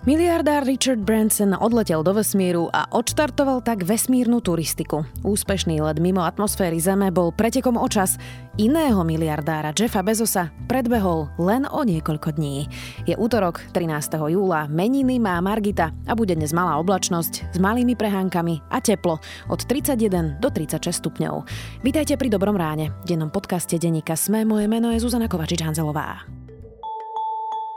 Miliardár Richard Branson odletel do vesmíru a odštartoval tak vesmírnu turistiku. Úspešný let mimo atmosféry Zeme bol pretekom o čas. Iného miliardára Jeffa Bezosa predbehol len o niekoľko dní. Je útorok, 13. júla, meniny má Margita a bude dnes malá oblačnosť s malými prehánkami a teplo od 31 do 36 stupňov. Vítajte pri Dobrom ráne. Dennom podcaste Denika Sme. Moje meno je Zuzana Kovačič-Hanzelová.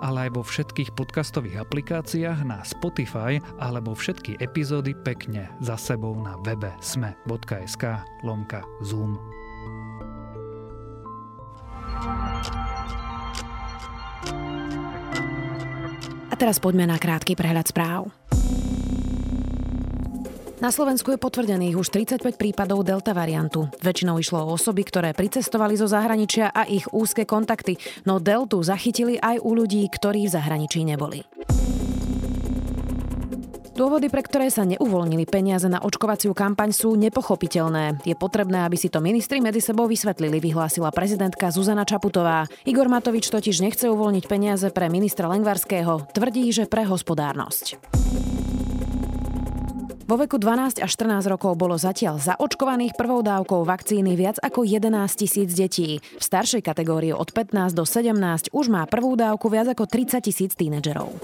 ale aj vo všetkých podcastových aplikáciách na Spotify alebo všetky epizódy pekne za sebou na webe sme.sk lomka Zoom. A teraz poďme na krátky prehľad správ. Na Slovensku je potvrdených už 35 prípadov delta variantu. Väčšinou išlo o osoby, ktoré pricestovali zo zahraničia a ich úzke kontakty, no deltu zachytili aj u ľudí, ktorí v zahraničí neboli. Dôvody, pre ktoré sa neuvoľnili peniaze na očkovaciu kampaň sú nepochopiteľné. Je potrebné, aby si to ministri medzi sebou vysvetlili, vyhlásila prezidentka Zuzana Čaputová. Igor Matovič totiž nechce uvoľniť peniaze pre ministra Lengvarského. Tvrdí, že pre hospodárnosť. Vo veku 12 až 14 rokov bolo zatiaľ zaočkovaných prvou dávkou vakcíny viac ako 11 tisíc detí. V staršej kategórii od 15 do 17 už má prvú dávku viac ako 30 tisíc tínedžerov.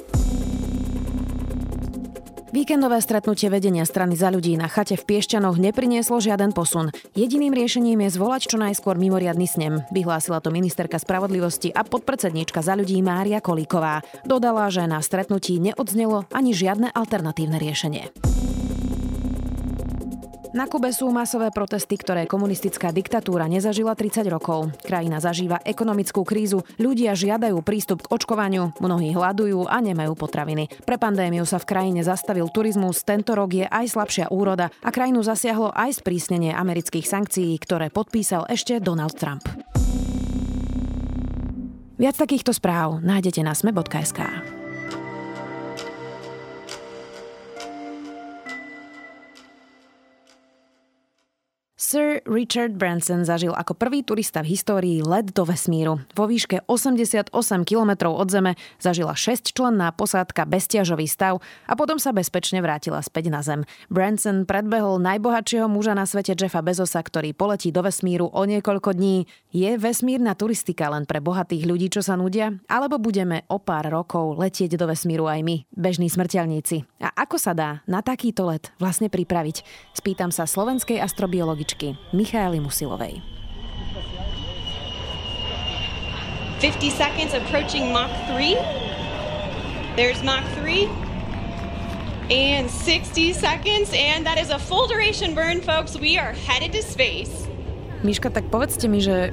Víkendové stretnutie vedenia strany za ľudí na chate v Piešťanoch neprinieslo žiaden posun. Jediným riešením je zvolať čo najskôr mimoriadny snem, vyhlásila to ministerka spravodlivosti a podpredsedníčka za ľudí Mária Kolíková. Dodala, že na stretnutí neodznelo ani žiadne alternatívne riešenie. Na Kube sú masové protesty, ktoré komunistická diktatúra nezažila 30 rokov. Krajina zažíva ekonomickú krízu, ľudia žiadajú prístup k očkovaniu, mnohí hľadujú a nemajú potraviny. Pre pandémiu sa v krajine zastavil turizmus, tento rok je aj slabšia úroda a krajinu zasiahlo aj sprísnenie amerických sankcií, ktoré podpísal ešte Donald Trump. Viac takýchto správ nájdete na sme.sk. Sir Richard Branson zažil ako prvý turista v histórii let do vesmíru. Vo výške 88 km od Zeme zažila 6-členná posádka bezťažový stav a potom sa bezpečne vrátila späť na Zem. Branson predbehol najbohatšieho muža na svete Jeffa Bezosa, ktorý poletí do vesmíru o niekoľko dní. Je vesmírna turistika len pre bohatých ľudí, čo sa nudia? Alebo budeme o pár rokov letieť do vesmíru aj my, bežní smrteľníci? A ako sa dá na takýto let vlastne pripraviť? Spýtam sa slovenskej astrobiologičky herečky Michaely Musilovej. 50 seconds approaching Mach 3. There's Mach 3. And 60 seconds, and that is a full duration burn, folks. We are headed to space. Miška, tak povedzte mi, že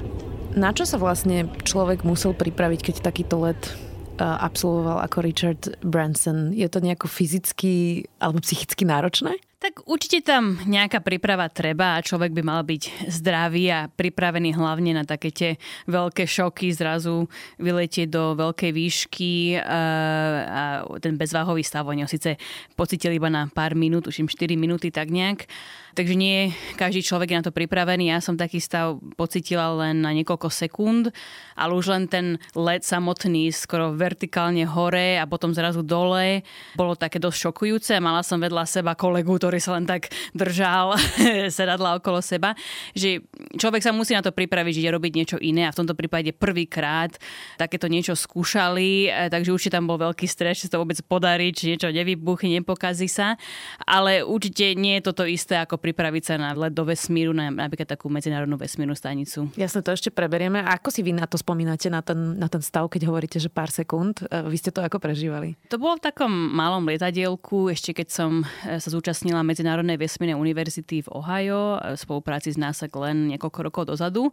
na čo sa vlastne človek musel pripraviť, keď takýto let absolvoval ako Richard Branson? Je to nejako fyzicky alebo psychicky náročné? Tak určite tam nejaká príprava treba a človek by mal byť zdravý a pripravený hlavne na také tie veľké šoky, zrazu vyletieť do veľkej výšky a ten bezváhový stav oni ho síce pocitili iba na pár minút, už im 4 minúty tak nejak. Takže nie každý človek je na to pripravený. Ja som taký stav pocitila len na niekoľko sekúnd, ale už len ten let samotný skoro vertikálne hore a potom zrazu dole bolo také dosť šokujúce. Mala som vedľa seba kolegu, ktorý sa len tak držal sedadla okolo seba, že človek sa musí na to pripraviť, že ide robiť niečo iné a v tomto prípade prvýkrát takéto niečo skúšali, e, takže určite tam bol veľký stres, či to vôbec podarí, či niečo nevybuchne, nepokazí sa, ale určite nie je toto isté ako pripraviť sa na let do vesmíru, na napríklad takú medzinárodnú vesmírnu stanicu. Jasne, to ešte preberieme. A ako si vy na to spomínate, na ten, na ten stav, keď hovoríte, že pár sekúnd? E, vy ste to ako prežívali? To bolo v takom malom lietadielku, ešte keď som e, sa zúčastnila zúčastnila Medzinárodnej vesmírnej univerzity v Ohio v spolupráci s NASA len niekoľko rokov dozadu.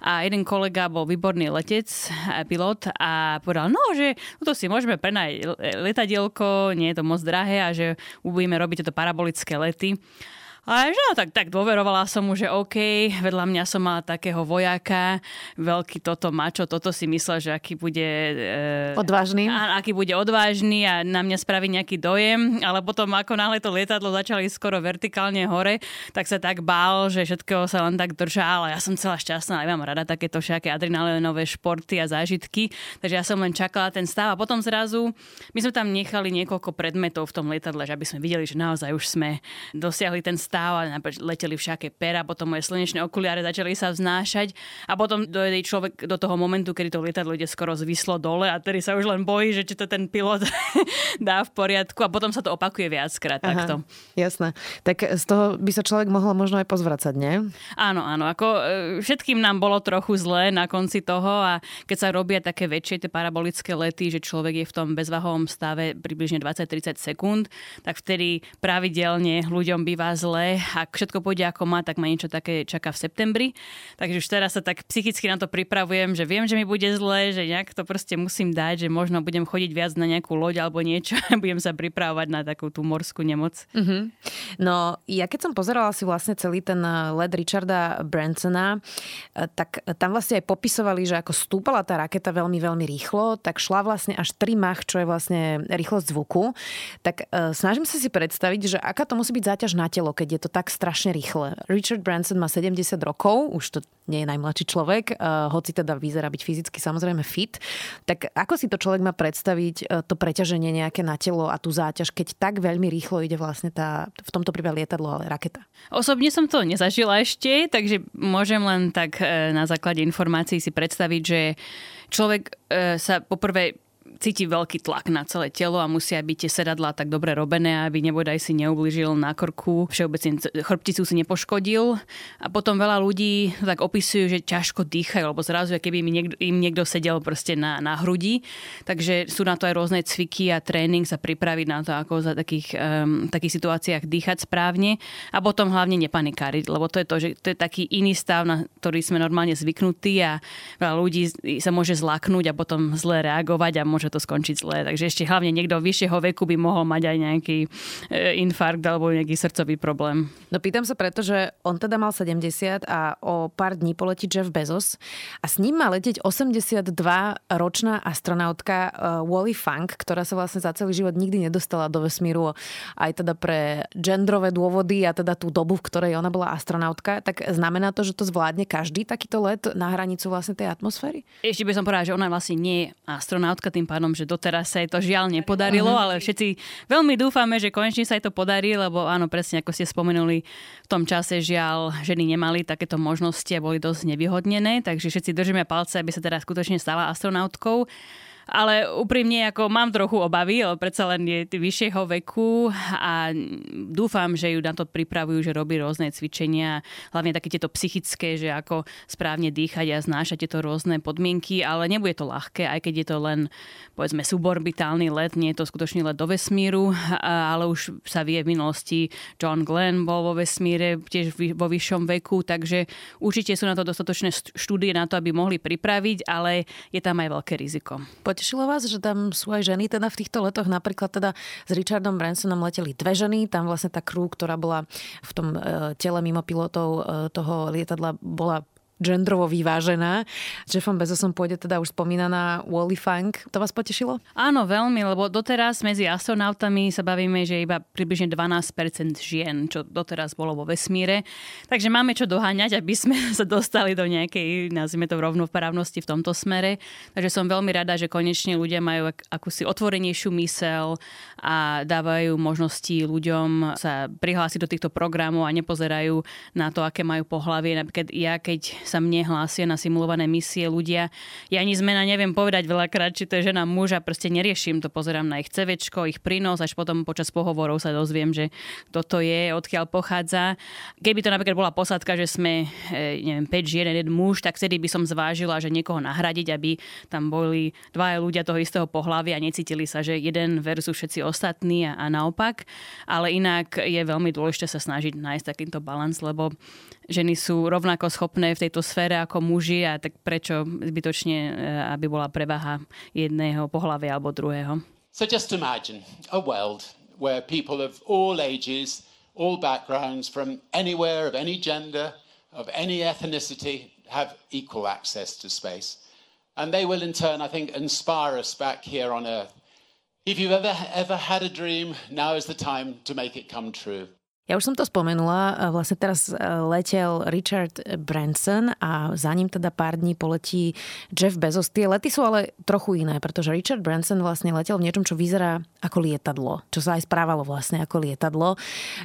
A jeden kolega bol výborný letec, pilot a povedal, no, že to si môžeme prenať letadielko, nie je to moc drahé a že budeme robiť tieto parabolické lety. A že no, tak, tak dôverovala som mu, že OK, vedľa mňa som mala takého vojaka, veľký toto mačo, toto si myslel, že aký bude... E, odvážny. A, aký bude odvážny a na mňa spraví nejaký dojem, ale potom ako náhle to lietadlo začali skoro vertikálne hore, tak sa tak bál, že všetkého sa len tak držal a ja som celá šťastná, ale mám rada takéto všaké adrenalinové športy a zážitky, takže ja som len čakala ten stav a potom zrazu my sme tam nechali niekoľko predmetov v tom lietadle, že aby sme videli, že naozaj už sme dosiahli ten stav a leteli všaké pera, potom moje slnečné okuliare začali sa vznášať a potom dojde človek do toho momentu, kedy to lietadlo ide skoro zvislo dole a tedy sa už len bojí, že či to ten pilot dá v poriadku a potom sa to opakuje viackrát Aha, takto. Jasné. Tak z toho by sa človek mohol možno aj pozvracať, nie? Áno, áno. Ako e, všetkým nám bolo trochu zlé na konci toho a keď sa robia také väčšie tie parabolické lety, že človek je v tom bezvahovom stave približne 20-30 sekúnd, tak vtedy pravidelne ľuďom býva zle zle. Ak všetko pôjde ako má, tak ma niečo také čaká v septembri. Takže už teraz sa tak psychicky na to pripravujem, že viem, že mi bude zle, že nejak to proste musím dať, že možno budem chodiť viac na nejakú loď alebo niečo a budem sa pripravovať na takú tú morskú nemoc. Mm-hmm. No, ja keď som pozerala si vlastne celý ten eh, let Richarda Bransona, eh, tak tam vlastne aj popisovali, že ako stúpala tá raketa veľmi, veľmi rýchlo, tak šla vlastne až 3 mach, čo je vlastne rýchlosť zvuku. Tak uh, snažím sa si predstaviť, že aká to musí byť záťaž na telo, keď je to tak strašne rýchle. Richard Branson má 70 rokov, už to nie je najmladší človek, uh, hoci teda vyzerá byť fyzicky samozrejme fit. Tak ako si to človek má predstaviť, uh, to preťaženie nejaké na telo a tú záťaž, keď tak veľmi rýchlo ide vlastne tá, v tomto prípade lietadlo, ale raketa? Osobne som to nezažila ešte, takže môžem len tak uh, na základe informácií si predstaviť, že človek sa poprvé cíti veľký tlak na celé telo a musia byť tie sedadlá tak dobre robené, aby nebodaj si neublížil na krku, všeobecne chrbticu si nepoškodil. A potom veľa ľudí tak opisujú, že ťažko dýchajú, lebo zrazu, keby im niekto, im niekto sedel proste na, na hrudi. Takže sú na to aj rôzne cviky a tréning sa pripraviť na to, ako za takých, um, takých situáciách dýchať správne. A potom hlavne nepanikáriť, lebo to je to, že to je taký iný stav, na ktorý sme normálne zvyknutí a veľa ľudí sa môže zlaknúť a potom zle reagovať a môže to skončiť zle. Takže ešte hlavne niekto vyššieho veku by mohol mať aj nejaký e, infarkt alebo nejaký srdcový problém. No pýtam sa preto, že on teda mal 70 a o pár dní poletí Jeff Bezos a s ním má letieť 82-ročná astronautka e, Wally Funk, ktorá sa vlastne za celý život nikdy nedostala do vesmíru aj teda pre genderové dôvody a teda tú dobu, v ktorej ona bola astronautka. Tak znamená to, že to zvládne každý takýto let na hranicu vlastne tej atmosféry? Ešte by som povedala, že ona vlastne nie je astronautka, tým pádom pádom, že doteraz sa jej to žiaľ nepodarilo, ale všetci veľmi dúfame, že konečne sa jej to podarí, lebo áno, presne ako ste spomenuli, v tom čase žiaľ ženy nemali takéto možnosti a boli dosť nevyhodnené, takže všetci držíme palce, aby sa teda skutočne stala astronautkou ale úprimne ako mám trochu obavy, ale predsa len je vyššieho veku a dúfam, že ju na to pripravujú, že robí rôzne cvičenia, hlavne také tieto psychické, že ako správne dýchať a znášať tieto rôzne podmienky, ale nebude to ľahké, aj keď je to len povedzme suborbitálny let, nie je to skutočný let do vesmíru, ale už sa vie v minulosti John Glenn bol vo vesmíre tiež vo vyššom veku, takže určite sú na to dostatočné štúdie na to, aby mohli pripraviť, ale je tam aj veľké riziko. Poď potešilo vás, že tam sú aj ženy teda v týchto letoch? Napríklad teda s Richardom Bransonom leteli dve ženy, tam vlastne tá crew, ktorá bola v tom e, tele mimo pilotov e, toho lietadla, bola gendrovo vyvážená. Jeffom Bezosom pôjde teda už spomínaná Wally Funk. To vás potešilo? Áno, veľmi, lebo doteraz medzi astronautami sa bavíme, že iba približne 12% žien, čo doteraz bolo vo vesmíre. Takže máme čo doháňať, aby sme sa dostali do nejakej, nazvime to rovnoprávnosti v tomto smere. Takže som veľmi rada, že konečne ľudia majú ak- akúsi otvorenejšiu mysel a dávajú možnosti ľuďom sa prihlásiť do týchto programov a nepozerajú na to, aké majú pohlavie. Napríklad ja, keď sa mne hlásia na simulované misie ľudia. Ja ani zmena neviem povedať veľakrát, či to je žena muža, proste neriešim to, pozerám na ich CVčko, ich prínos, až potom počas pohovorov sa dozviem, že kto to je, odkiaľ pochádza. Keby to napríklad bola posádka, že sme, e, neviem, 5 žien, jeden muž, tak vtedy by som zvážila, že niekoho nahradiť, aby tam boli dvaja ľudia toho istého pohľavia a necítili sa, že jeden versus všetci ostatní a, a naopak. Ale inak je veľmi dôležité sa snažiť nájsť takýto balans, lebo ženy sú rovnako schopné v tejto sfére ako muži a tak prečo zbytočne, eh, aby bola prevaha jedného pohľavia alebo druhého. So just imagine a world where people of all ages, all backgrounds, from anywhere, of any gender, of any ethnicity, have equal access to space. And they will in turn, I think, inspire us back here on Earth. If you've ever, ever had a dream, now is the time to make it come true. Ja už som to spomenula, vlastne teraz e, letel Richard Branson a za ním teda pár dní poletí Jeff Bezos. Tie lety sú ale trochu iné, pretože Richard Branson vlastne letel v niečom, čo vyzerá ako lietadlo, čo sa aj správalo vlastne ako lietadlo.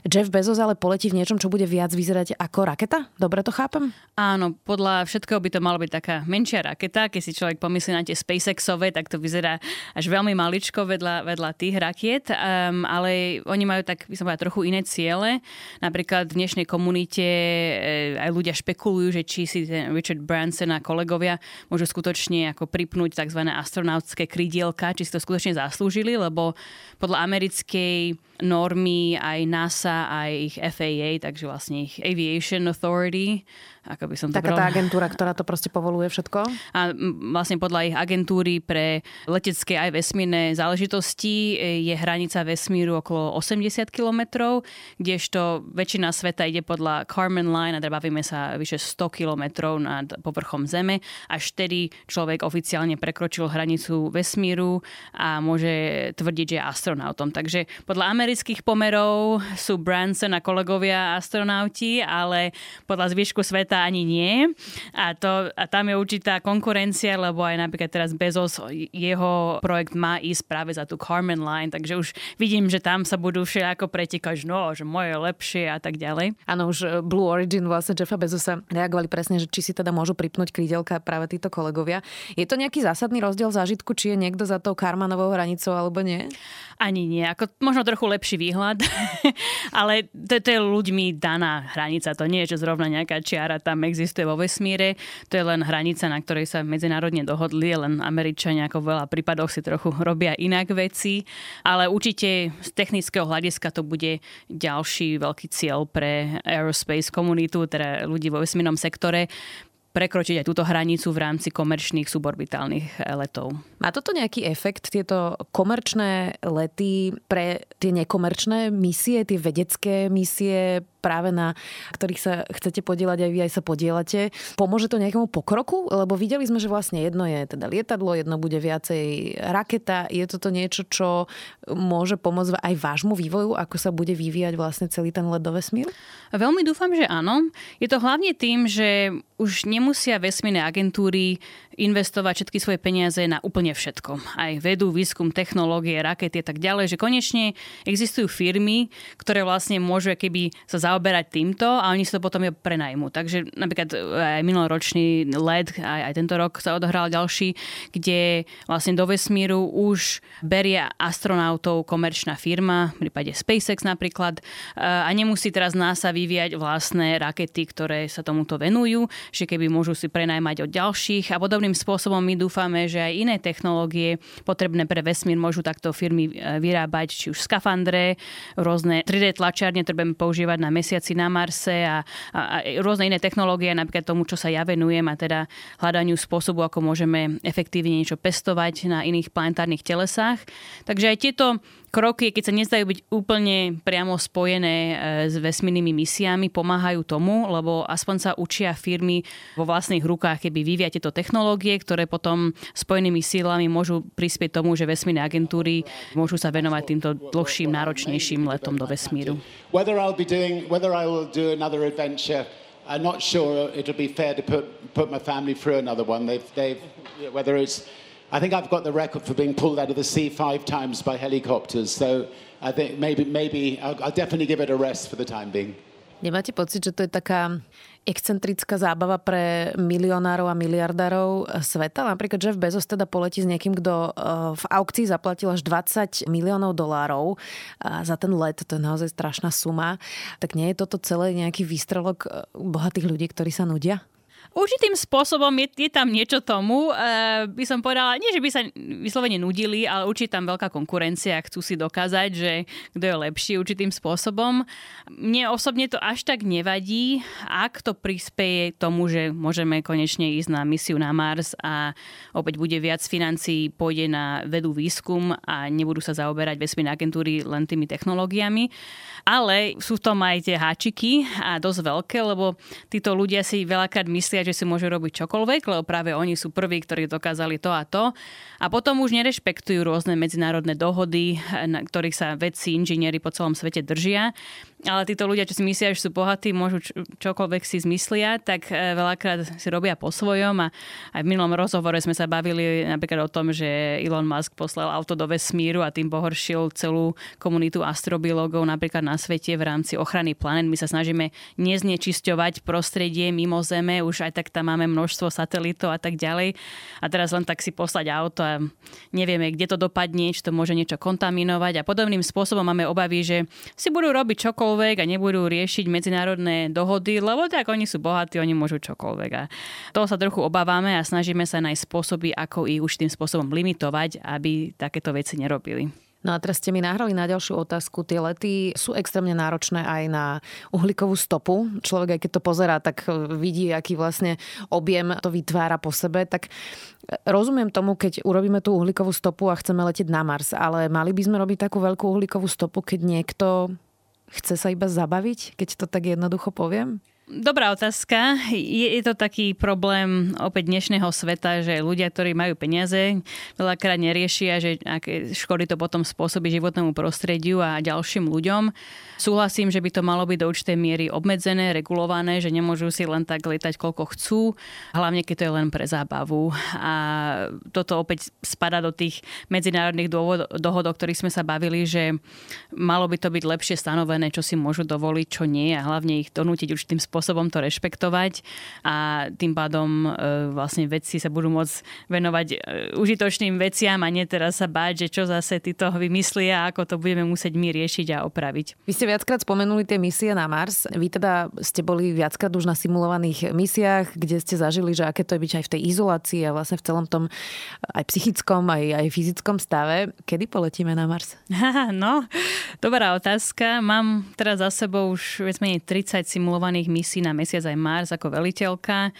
Jeff Bezos ale poletí v niečom, čo bude viac vyzerať ako raketa? Dobre to chápem? Áno, podľa všetkého by to malo byť taká menšia raketa. Keď si človek pomyslí na tie SpaceXové, tak to vyzerá až veľmi maličko vedľa, vedľa tých rakiet, um, ale oni majú tak, by som povedala, trochu iné ciele Napríklad v dnešnej komunite eh, aj ľudia špekulujú, že či si ten Richard Branson a kolegovia môžu skutočne ako pripnúť tzv. astronautské krydielka, či si to skutočne zaslúžili, lebo podľa americkej normy aj NASA, aj ich FAA, takže vlastne ich Aviation Authority, ako by som to Taká tá agentúra, ktorá to proste povoluje všetko? A vlastne podľa ich agentúry pre letecké aj vesmírne záležitosti e, je hranica vesmíru okolo 80 kilometrov, kdežto väčšina sveta ide podľa Carmen Line a teda bavíme sa vyše 100 kilometrov nad povrchom Zeme. Až vtedy človek oficiálne prekročil hranicu vesmíru a môže tvrdiť, že je astronautom. Takže podľa amerických pomerov sú Branson a kolegovia astronauti, ale podľa zvyšku sveta ani nie. A, to, a tam je určitá konkurencia, lebo aj napríklad teraz Bezos, jeho projekt má ísť práve za tú Carmen Line, takže už vidím, že tam sa budú všetko pretekať, no, že moje je lepšie a tak ďalej. Áno, už e, Blue Origin vlastne Jeffa Bezosa reagovali presne, že či si teda môžu pripnúť krídelka práve títo kolegovia. Je to nejaký zásadný rozdiel zážitku, či je niekto za tou Karmanovou hranicou alebo nie? Ani nie. Ako, možno trochu lepší výhľad, ale to, to je ľuďmi daná hranica. To nie je, že zrovna nejaká čiara tam existuje vo vesmíre. To je len hranica, na ktorej sa medzinárodne dohodli, len Američania ako v veľa prípadoch si trochu robia inak veci. Ale určite z technického hľadiska to bude ďalší veľký cieľ pre aerospace komunitu, teda ľudí vo vesmírnom sektore prekročiť aj túto hranicu v rámci komerčných suborbitálnych eh, letov. Má toto nejaký efekt, tieto komerčné lety pre tie nekomerčné misie, tie vedecké misie, práve na ktorých sa chcete podielať aj vy aj sa podielate. Pomôže to nejakému pokroku? Lebo videli sme, že vlastne jedno je teda lietadlo, jedno bude viacej raketa. Je toto niečo, čo môže pomôcť aj vášmu vývoju, ako sa bude vyvíjať vlastne celý ten let do vesmíru? Veľmi dúfam, že áno. Je to hlavne tým, že už nemusia vesmírne agentúry investovať všetky svoje peniaze na úplne všetko. Aj vedu, výskum, technológie, rakety a tak ďalej, že konečne existujú firmy, ktoré vlastne môžu keby sa zaoberať týmto a oni si to potom prenajmú. Takže napríklad aj minuloročný LED, aj, aj tento rok sa odohral ďalší, kde vlastne do vesmíru už berie astronautov komerčná firma, v prípade SpaceX napríklad, a nemusí teraz NASA vyvíjať vlastné rakety, ktoré sa tomuto venujú, že keby môžu si prenajmať od ďalších a podobným spôsobom my dúfame, že aj iné technológie potrebné pre vesmír môžu takto firmy e, vyrábať, či už skafandre, rôzne 3D tlačiarne, ktoré budeme používať na mesiaci na Marse a, a, a rôzne iné technológie, napríklad tomu, čo sa ja venujem a teda hľadaniu spôsobu, ako môžeme efektívne niečo pestovať na iných planetárnych telesách. Takže aj tieto kroky, keď sa nezdajú byť úplne priamo spojené e, s vesmírnymi misiami, pomáhajú tomu, lebo aspoň sa učia firmy vo vlastných rukách, keby vyvia tieto technológie, ktoré potom spojenými sílami môžu prispieť tomu, že vesmírne agentúry môžu sa venovať týmto dlhším, náročnejším letom do vesmíru. I'm not sure it'll be fair to put, put my family through another one. They've, they've, whether it's I think I've got the record for being pulled out of the sea five times by helicopters. So I think maybe, maybe I'll, I'll definitely give it a rest for the time being. Nemáte pocit, že to je taká excentrická zábava pre milionárov a miliardárov sveta. Napríklad Jeff Bezos teda poletí s niekým, kto eh, v aukcii zaplatil až 20 miliónov dolárov za ten let. To je naozaj strašná suma. Tak nie je toto celé nejaký výstrelok eh, bohatých ľudí, ktorí sa nudia? Určitým spôsobom je, je tam niečo tomu. E, by som povedala, nie, že by sa vyslovene nudili, ale určite tam veľká konkurencia. Chcú si dokázať, že kto je lepší určitým spôsobom. Mne osobne to až tak nevadí, ak to prispieje tomu, že môžeme konečne ísť na misiu na Mars a opäť bude viac financií, pôjde na vedu výskum a nebudú sa zaoberať vesmírne agentúry len tými technológiami. Ale sú v tom aj tie háčiky a dosť veľké, lebo títo ľudia si veľakrát myslia, že si môžu robiť čokoľvek, lebo práve oni sú prví, ktorí dokázali to a to. A potom už nerešpektujú rôzne medzinárodné dohody, na ktorých sa vedci, inžinieri po celom svete držia. Ale títo ľudia, čo si myslia, že sú bohatí, môžu čokoľvek si zmyslia, tak e, veľakrát si robia po svojom. A aj v minulom rozhovore sme sa bavili napríklad o tom, že Elon Musk poslal auto do vesmíru a tým pohoršil celú komunitu astrobiologov napríklad na svete v rámci ochrany planet. My sa snažíme neznečisťovať prostredie mimo Zeme, už aj tak tam máme množstvo satelitov a tak ďalej. A teraz len tak si poslať auto a nevieme, kde to dopadne, či to môže niečo kontaminovať. A podobným spôsobom máme obavy, že si budú robiť čokoľvek a nebudú riešiť medzinárodné dohody, lebo tak oni sú bohatí, oni môžu čokoľvek. A toho sa trochu obávame a snažíme sa nájsť spôsoby, ako ich už tým spôsobom limitovať, aby takéto veci nerobili. No a teraz ste mi nahrali na ďalšiu otázku. Tie lety sú extrémne náročné aj na uhlíkovú stopu. Človek, aj keď to pozerá, tak vidí, aký vlastne objem to vytvára po sebe. Tak rozumiem tomu, keď urobíme tú uhlíkovú stopu a chceme letieť na Mars, ale mali by sme robiť takú veľkú uhlíkovú stopu, keď niekto chce sa iba zabaviť, keď to tak jednoducho poviem? Dobrá otázka. Je, je to taký problém opäť dnešného sveta, že ľudia, ktorí majú peniaze, veľakrát neriešia, že aké škody to potom spôsobí životnému prostrediu a ďalším ľuďom. Súhlasím, že by to malo byť do určitej miery obmedzené, regulované, že nemôžu si len tak letať, koľko chcú, hlavne keď to je len pre zábavu. A toto opäť spada do tých medzinárodných dohod, o ktorých sme sa bavili, že malo by to byť lepšie stanovené, čo si môžu dovoliť, čo nie a hlavne ich donútiť určitým spôsobom spôsobom to rešpektovať a tým pádom e, vlastne vedci sa budú môcť venovať e, užitočným veciam a nie teraz sa báť, že čo zase títo vymyslia a ako to budeme musieť my riešiť a opraviť. Vy ste viackrát spomenuli tie misie na Mars. Vy teda ste boli viackrát už na simulovaných misiách, kde ste zažili, že aké to je byť aj v tej izolácii a vlastne v celom tom aj psychickom, aj, aj fyzickom stave. Kedy poletíme na Mars? no, dobrá otázka. Mám teraz za sebou už viac menej 30 simulovaných misií misií na mesiac aj Mars ako veliteľka.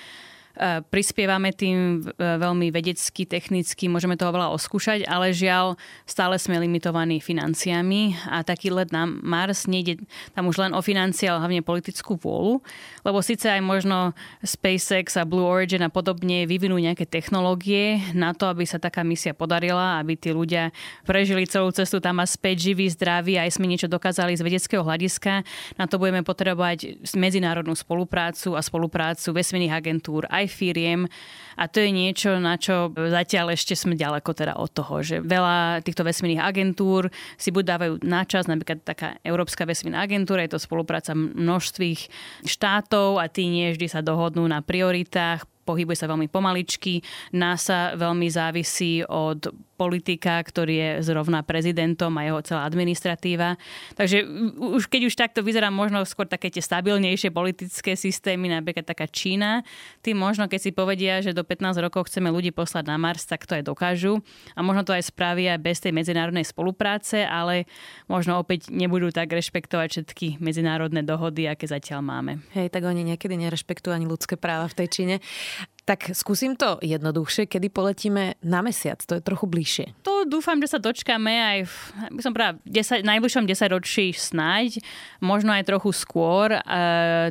E, prispievame tým e, veľmi vedecky, technicky, môžeme toho veľa oskúšať, ale žiaľ, stále sme limitovaní financiami a taký let na Mars nejde tam už len o financie, ale hlavne politickú vôľu, lebo síce aj možno SpaceX a Blue Origin a podobne vyvinú nejaké technológie na to, aby sa taká misia podarila, aby tí ľudia prežili celú cestu tam a späť živí, zdraví, aj sme niečo dokázali z vedeckého hľadiska. Na to budeme potrebovať medzinárodnú spoluprácu a spoluprácu vesmírnych agentúr, aj aj firiem a to je niečo, na čo zatiaľ ešte sme ďaleko teda od toho, že veľa týchto vesmírnych agentúr si buď dávajú na čas, napríklad taká Európska vesmírna agentúra, je to spolupráca množstvých štátov a tí nie vždy sa dohodnú na prioritách, pohybuje sa veľmi pomaličky. NASA veľmi závisí od politika, ktorý je zrovna prezidentom a jeho celá administratíva. Takže už keď už takto vyzerá možno skôr také tie stabilnejšie politické systémy, napríklad taká Čína, tým možno keď si povedia, že do 15 rokov chceme ľudí poslať na Mars, tak to aj dokážu. A možno to aj spravia bez tej medzinárodnej spolupráce, ale možno opäť nebudú tak rešpektovať všetky medzinárodné dohody, aké zatiaľ máme. Hej, tak oni niekedy nerešpektujú ani ľudské práva v tej Číne. Tak skúsim to jednoduchšie, kedy poletíme na mesiac, to je trochu bližšie. To dúfam, že sa dočkáme aj v, by som práve, 10, najbližšom 10 ročí snáď, možno aj trochu skôr. E,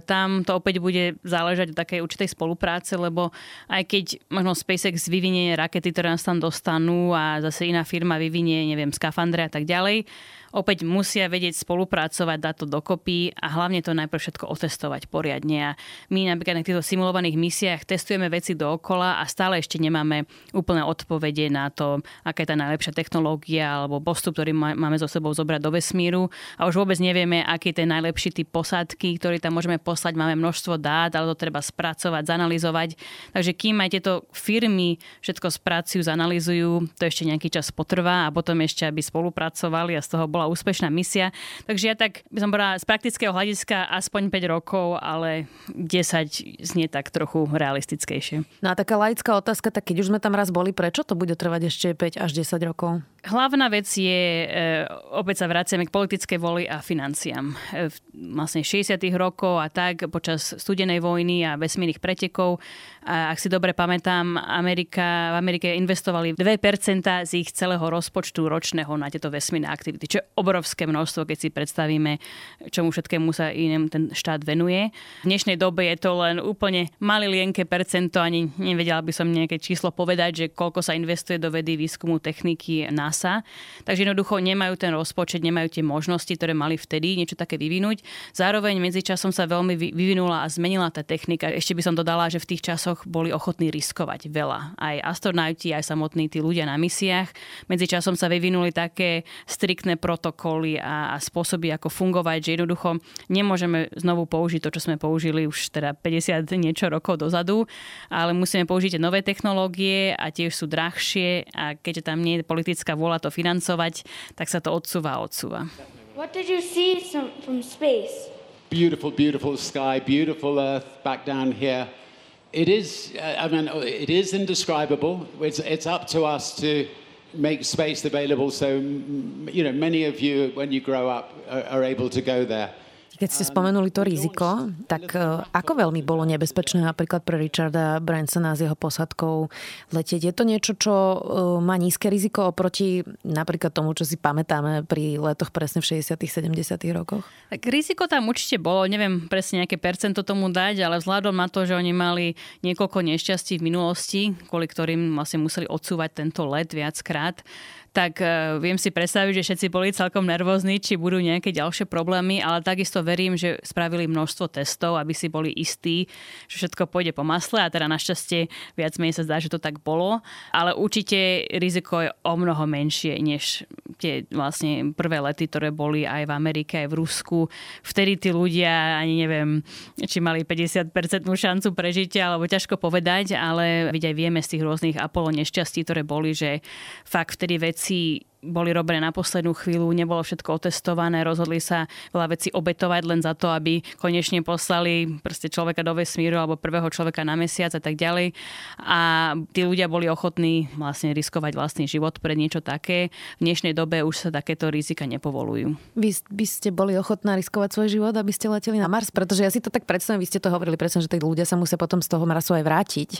tam to opäť bude záležať od takej určitej spolupráce, lebo aj keď možno SpaceX vyvinie rakety, ktoré nás tam dostanú a zase iná firma vyvinie, neviem, skafandre a tak ďalej, opäť musia vedieť spolupracovať, dať to dokopy a hlavne to najprv všetko otestovať poriadne. A my napríklad na týchto simulovaných misiách testujeme veci dookola a stále ešte nemáme úplné odpovede na to, aká je tá najlepšia technológia alebo postup, ktorý máme so sebou zobrať do vesmíru. A už vôbec nevieme, aký je ten najlepší typ posádky, ktorý tam môžeme poslať. Máme množstvo dát, ale to treba spracovať, zanalizovať. Takže kým aj tieto firmy všetko spracujú, zanalizujú, to ešte nejaký čas potrvá a potom ešte, aby spolupracovali a z toho bola úspešná misia. Takže ja tak by som bola z praktického hľadiska aspoň 5 rokov, ale 10 znie tak trochu realistickejšie. No a taká laická otázka, tak keď už sme tam raz boli, prečo to bude trvať ešte 5 až 10 rokov? Hlavná vec je, e, opäť sa vraciame k politickej voli a financiám. E, vlastne 60. rokov a tak počas studenej vojny a vesmírnych pretekov, a ak si dobre pamätám, Amerika, v Amerike investovali 2% z ich celého rozpočtu ročného na tieto vesmírne aktivity, čo je obrovské množstvo, keď si predstavíme, čomu všetkému sa iným ten štát venuje. V dnešnej dobe je to len úplne malý lienke percento, ani nevedela by som nejaké číslo povedať, že koľko sa investuje do vedy, výskumu, techniky, na NASA. Takže jednoducho nemajú ten rozpočet, nemajú tie možnosti, ktoré mali vtedy niečo také vyvinúť. Zároveň medzičasom sa veľmi vyvinula a zmenila tá technika. Ešte by som dodala, že v tých časoch boli ochotní riskovať veľa. Aj astronauti, aj samotní tí ľudia na misiách. Medzičasom sa vyvinuli také striktné protokoly a, a spôsoby, ako fungovať, že jednoducho nemôžeme znovu použiť to, čo sme použili už teda 50 niečo rokov dozadu, ale musíme použiť nové technológie a tiež sú drahšie a keďže tam nie je politická vôľa to financovať, tak sa to odsúva a odsúva. What did you see from space? Beautiful, beautiful sky, beautiful earth back down here. It is, uh, I mean, it is indescribable. It's, it's up to us to make space available so, you know, many of you, when you grow up, are, are able to go there. Keď ste spomenuli to riziko, tak e, ako veľmi bolo nebezpečné napríklad pre Richarda Bransona s jeho posadkou letieť? Je to niečo, čo e, má nízke riziko oproti napríklad tomu, čo si pamätáme pri letoch presne v 60 70 rokoch? Tak riziko tam určite bolo, neviem presne nejaké percento tomu dať, ale vzhľadom na to, že oni mali niekoľko nešťastí v minulosti, kvôli ktorým vlastne museli odsúvať tento let viackrát, tak uh, viem si predstaviť, že všetci boli celkom nervózni, či budú nejaké ďalšie problémy, ale takisto verím, že spravili množstvo testov, aby si boli istí, že všetko pôjde po masle a teda našťastie viac menej sa zdá, že to tak bolo, ale určite riziko je o mnoho menšie než tie vlastne prvé lety, ktoré boli aj v Amerike, aj v Rusku. Vtedy tí ľudia, ani neviem, či mali 50% šancu prežitia, alebo ťažko povedať, ale vidieť aj vieme z tých rôznych Apollo nešťastí, ktoré boli, že fakt vtedy veci veci boli robené na poslednú chvíľu, nebolo všetko otestované, rozhodli sa veľa veci obetovať len za to, aby konečne poslali proste človeka do vesmíru alebo prvého človeka na mesiac a tak ďalej. A tí ľudia boli ochotní vlastne riskovať vlastný život pre niečo také. V dnešnej dobe už sa takéto rizika nepovolujú. Vy by ste boli ochotná riskovať svoj život, aby ste leteli na Mars? Pretože ja si to tak predstavím, vy ste to hovorili presne, že tí ľudia sa musia potom z toho Marsu aj vrátiť.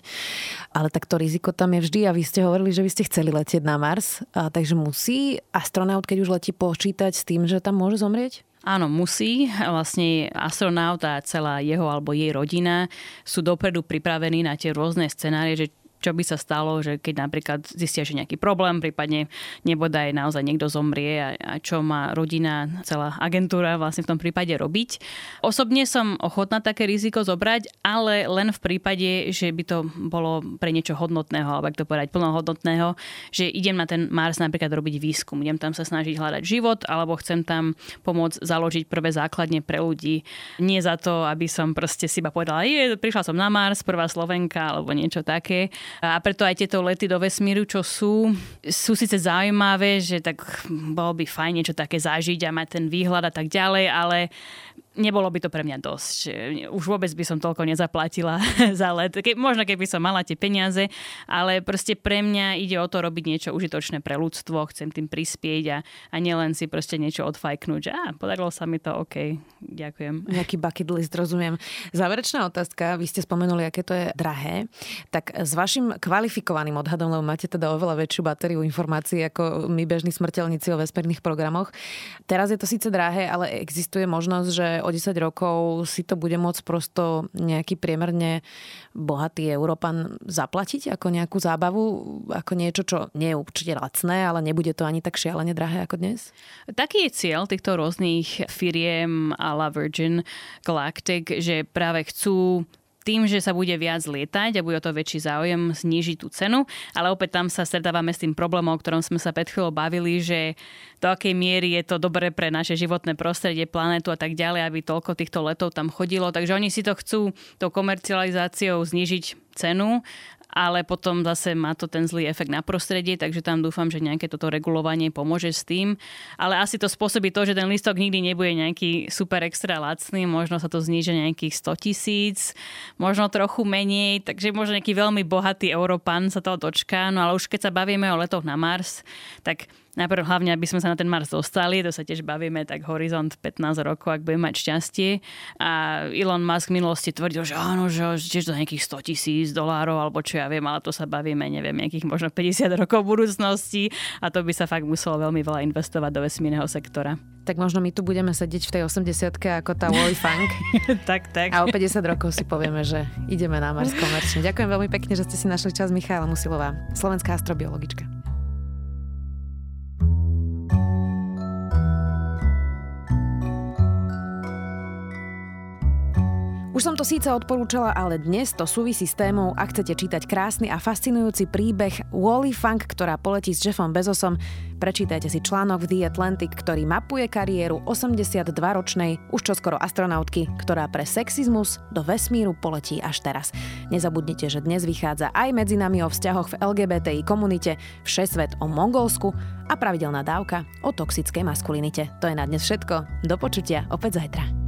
Ale tak to riziko tam je vždy a vy ste hovorili, že vy ste chceli letieť na Mars, a takže musí musí astronaut, keď už letí, počítať s tým, že tam môže zomrieť? Áno, musí. Vlastne astronaut a celá jeho alebo jej rodina sú dopredu pripravení na tie rôzne scenárie, že čo by sa stalo, že keď napríklad zistia, že nejaký problém, prípadne nebodaj naozaj niekto zomrie a, a čo má rodina, celá agentúra vlastne v tom prípade robiť. Osobne som ochotná také riziko zobrať, ale len v prípade, že by to bolo pre niečo hodnotného, alebo ak to povedať plnohodnotného, že idem na ten Mars napríklad robiť výskum, idem tam sa snažiť hľadať život, alebo chcem tam pomôcť založiť prvé základne pre ľudí. Nie za to, aby som proste si iba povedala, je, prišla som na Mars, prvá Slovenka, alebo niečo také, a preto aj tieto lety do vesmíru, čo sú, sú síce zaujímavé, že tak bolo by fajn niečo také zažiť a mať ten výhľad a tak ďalej, ale nebolo by to pre mňa dosť. Už vôbec by som toľko nezaplatila za let. Ke, možno keby som mala tie peniaze, ale proste pre mňa ide o to robiť niečo užitočné pre ľudstvo, chcem tým prispieť a, a nielen si proste niečo odfajknúť, že á, podarilo sa mi to, OK, ďakujem. Nejaký bucket list, rozumiem. Záverečná otázka, vy ste spomenuli, aké to je drahé, tak s vašim kvalifikovaným odhadom, lebo máte teda oveľa väčšiu batériu informácií ako my bežní smrteľníci o vesmírnych programoch. Teraz je to síce drahé, ale existuje možnosť, že o 10 rokov si to bude môcť prosto nejaký priemerne bohatý Európan zaplatiť ako nejakú zábavu, ako niečo, čo nie je určite lacné, ale nebude to ani tak šialene drahé ako dnes? Taký je cieľ týchto rôznych firiem a la Virgin Galactic, že práve chcú tým, že sa bude viac lietať a bude o to väčší záujem znížiť tú cenu, ale opäť tam sa stretávame s tým problémom, o ktorom sme sa pred chvíľou bavili, že do akej miery je to dobré pre naše životné prostredie, planetu a tak ďalej, aby toľko týchto letov tam chodilo. Takže oni si to chcú tou komercializáciou znížiť cenu ale potom zase má to ten zlý efekt na prostredie, takže tam dúfam, že nejaké toto regulovanie pomôže s tým. Ale asi to spôsobí to, že ten listok nikdy nebude nejaký super extra lacný, možno sa to zníže nejakých 100 tisíc, možno trochu menej, takže možno nejaký veľmi bohatý Európan sa toho dočká. No ale už keď sa bavíme o letoch na Mars, tak najprv hlavne, aby sme sa na ten Mars dostali, to sa tiež bavíme, tak horizont 15 rokov, ak budeme mať šťastie. A Elon Musk v minulosti tvrdil, že áno, že tiež do nejakých 100 tisíc dolárov, alebo čo ja viem, ale to sa bavíme, neviem, nejakých možno 50 rokov budúcnosti a to by sa fakt muselo veľmi veľa investovať do vesmírneho sektora. Tak možno my tu budeme sedieť v tej 80 ako tá Wally Funk. tak, tak. A o 50 rokov si povieme, že ideme na Mars komerčne. Ďakujem veľmi pekne, že ste si našli čas Michála Musilová, slovenská astrobiologička. Už som to síce odporúčala, ale dnes to súvisí s témou, ak chcete čítať krásny a fascinujúci príbeh Wally Funk, ktorá poletí s Jeffom Bezosom. Prečítajte si článok v The Atlantic, ktorý mapuje kariéru 82-ročnej, už čoskoro astronautky, ktorá pre sexizmus do vesmíru poletí až teraz. Nezabudnite, že dnes vychádza aj medzi nami o vzťahoch v LGBTI komunite, všesvet o Mongolsku a pravidelná dávka o toxickej maskulinite. To je na dnes všetko. Do počutia opäť zajtra.